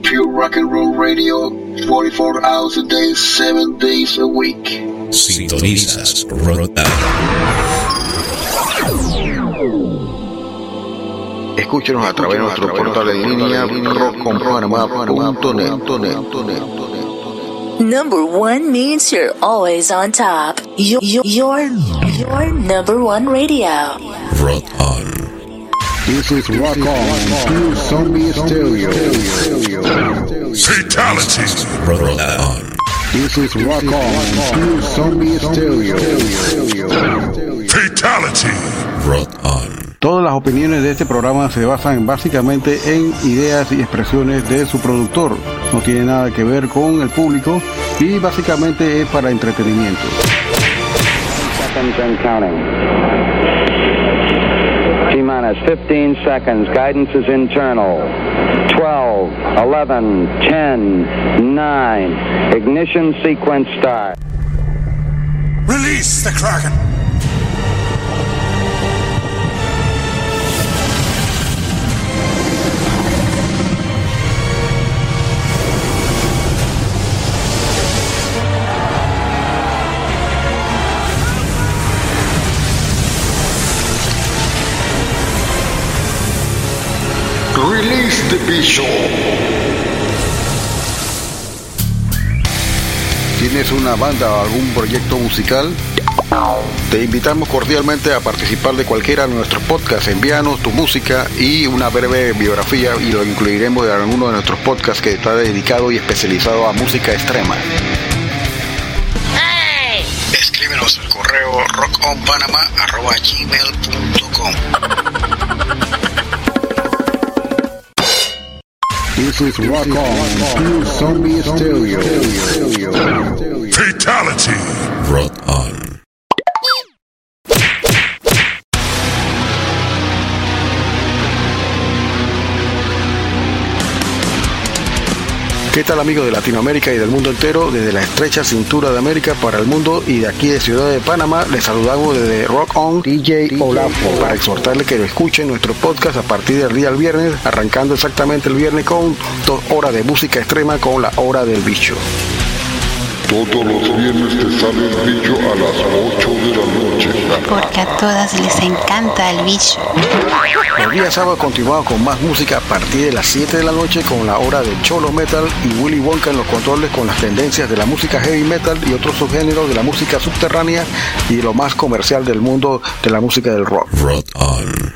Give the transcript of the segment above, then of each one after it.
Pure Rock and Roll Radio, 44 hours a day, 7 days a week. Sintonizas Rota. Escúchenos a través de nuestro portal en línea rockconpanamá.net. Number one means you're always on top. Your, your, your, your number one radio. Rock on. This is Rock On, Pure Zombie Stereo. Fatality. Rock on. This is Rock On, Pure Zombie Stereo. Fatality. Rock on. Todas las opiniones de este programa se basan básicamente en ideas y expresiones de su productor. No tiene nada que ver con el público y básicamente es para entretenimiento. Seconds and counting. T minus 15 seconds. Guidance is internal. 12, 11, 10, 9. Ignition sequence start. Release the Kraken. Release the Bishop. ¿Tienes una banda o algún proyecto musical? Te invitamos cordialmente a participar de cualquiera de nuestros podcasts. Envíanos tu música y una breve biografía y lo incluiremos en alguno de nuestros podcasts que está dedicado y especializado a música extrema. Escríbenos al correo rockonpanama.gmail.com This is Rock On, Zombie Stereo. Fatality. Rock on. ¿Qué tal amigos de Latinoamérica y del mundo entero? Desde la estrecha cintura de América para el mundo y de aquí de Ciudad de Panamá les saludamos desde Rock On DJ Olafo para exhortarles que lo escuchen nuestro podcast a partir del día del viernes, arrancando exactamente el viernes con dos horas de música extrema con la hora del bicho. Todos los viernes te sale el bicho a las 8 de la noche. Porque a todas les encanta el bicho. Los días sábados continuamos con más música a partir de las 7 de la noche con la hora del Cholo Metal y Willy Wonka en los controles con las tendencias de la música heavy metal y otros subgéneros de la música subterránea y lo más comercial del mundo de la música del rock. Rock on.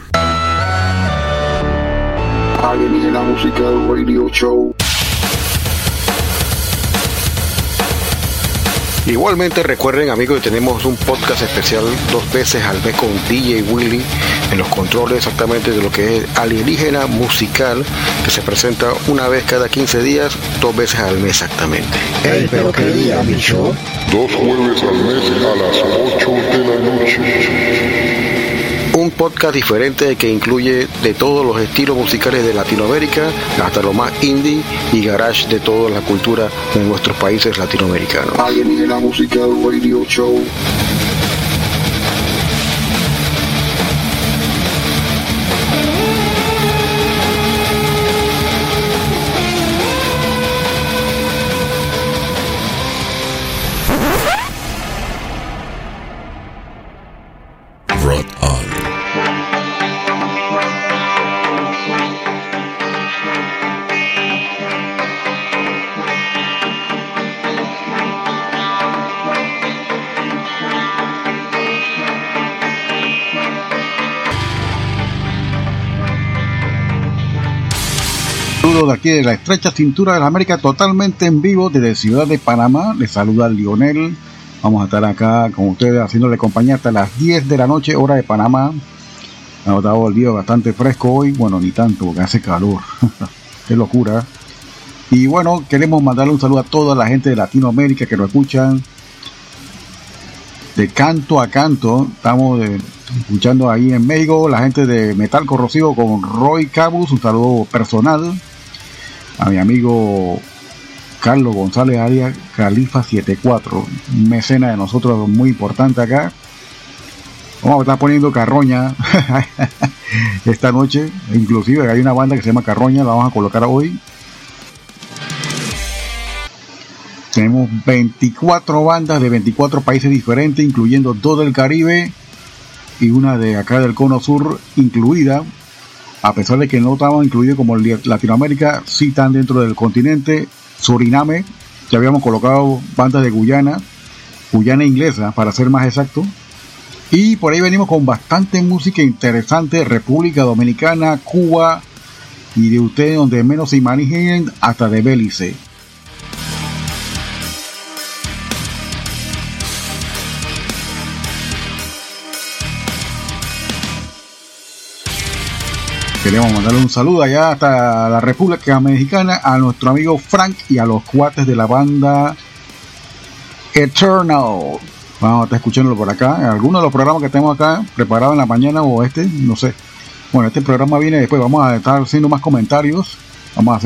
Alienígena Musical Radio Show. Igualmente recuerden amigos que tenemos un podcast especial dos veces al mes con DJ Willy en los controles exactamente de lo que es alienígena musical que se presenta una vez cada 15 días, dos veces al mes exactamente. pero qué día, bicho. Dos jueves al mes a las 8 de la noche. Podcast diferente que incluye de todos los estilos musicales de Latinoamérica hasta lo más indie y garage de toda la cultura de nuestros países latinoamericanos. Alienígena Musical Radio Show. On. De aquí de la estrecha cintura de la América, totalmente en vivo desde Ciudad de Panamá. Les saluda Lionel. Vamos a estar acá con ustedes haciéndole compañía hasta las 10 de la noche, hora de Panamá. Ha notado el día bastante fresco hoy. Bueno, ni tanto, porque hace calor. Qué locura. Y bueno, queremos mandarle un saludo a toda la gente de Latinoamérica que nos escuchan de canto a canto. Estamos escuchando ahí en México la gente de Metal Corrosivo con Roy Cabus. Un saludo personal a mi amigo Carlos González Arias Califa 74, un mecena de nosotros muy importante acá. Vamos a estar poniendo carroña esta noche, inclusive hay una banda que se llama Carroña, la vamos a colocar hoy. Tenemos 24 bandas de 24 países diferentes, incluyendo dos del Caribe y una de acá del Cono Sur incluida. A pesar de que no estaban incluidos como Latinoamérica, sí están dentro del continente. Suriname, ya habíamos colocado bandas de Guyana, Guyana inglesa para ser más exacto. Y por ahí venimos con bastante música interesante, República Dominicana, Cuba y de ustedes donde menos se imaginen hasta de Belice. Queremos mandarle un saludo allá hasta la República Mexicana a nuestro amigo Frank y a los cuates de la banda Eternal. Vamos a estar escuchándolo por acá. Algunos de los programas que tenemos acá preparados en la mañana o este, no sé. Bueno, este programa viene después. Vamos a estar haciendo más comentarios. Vamos a hacer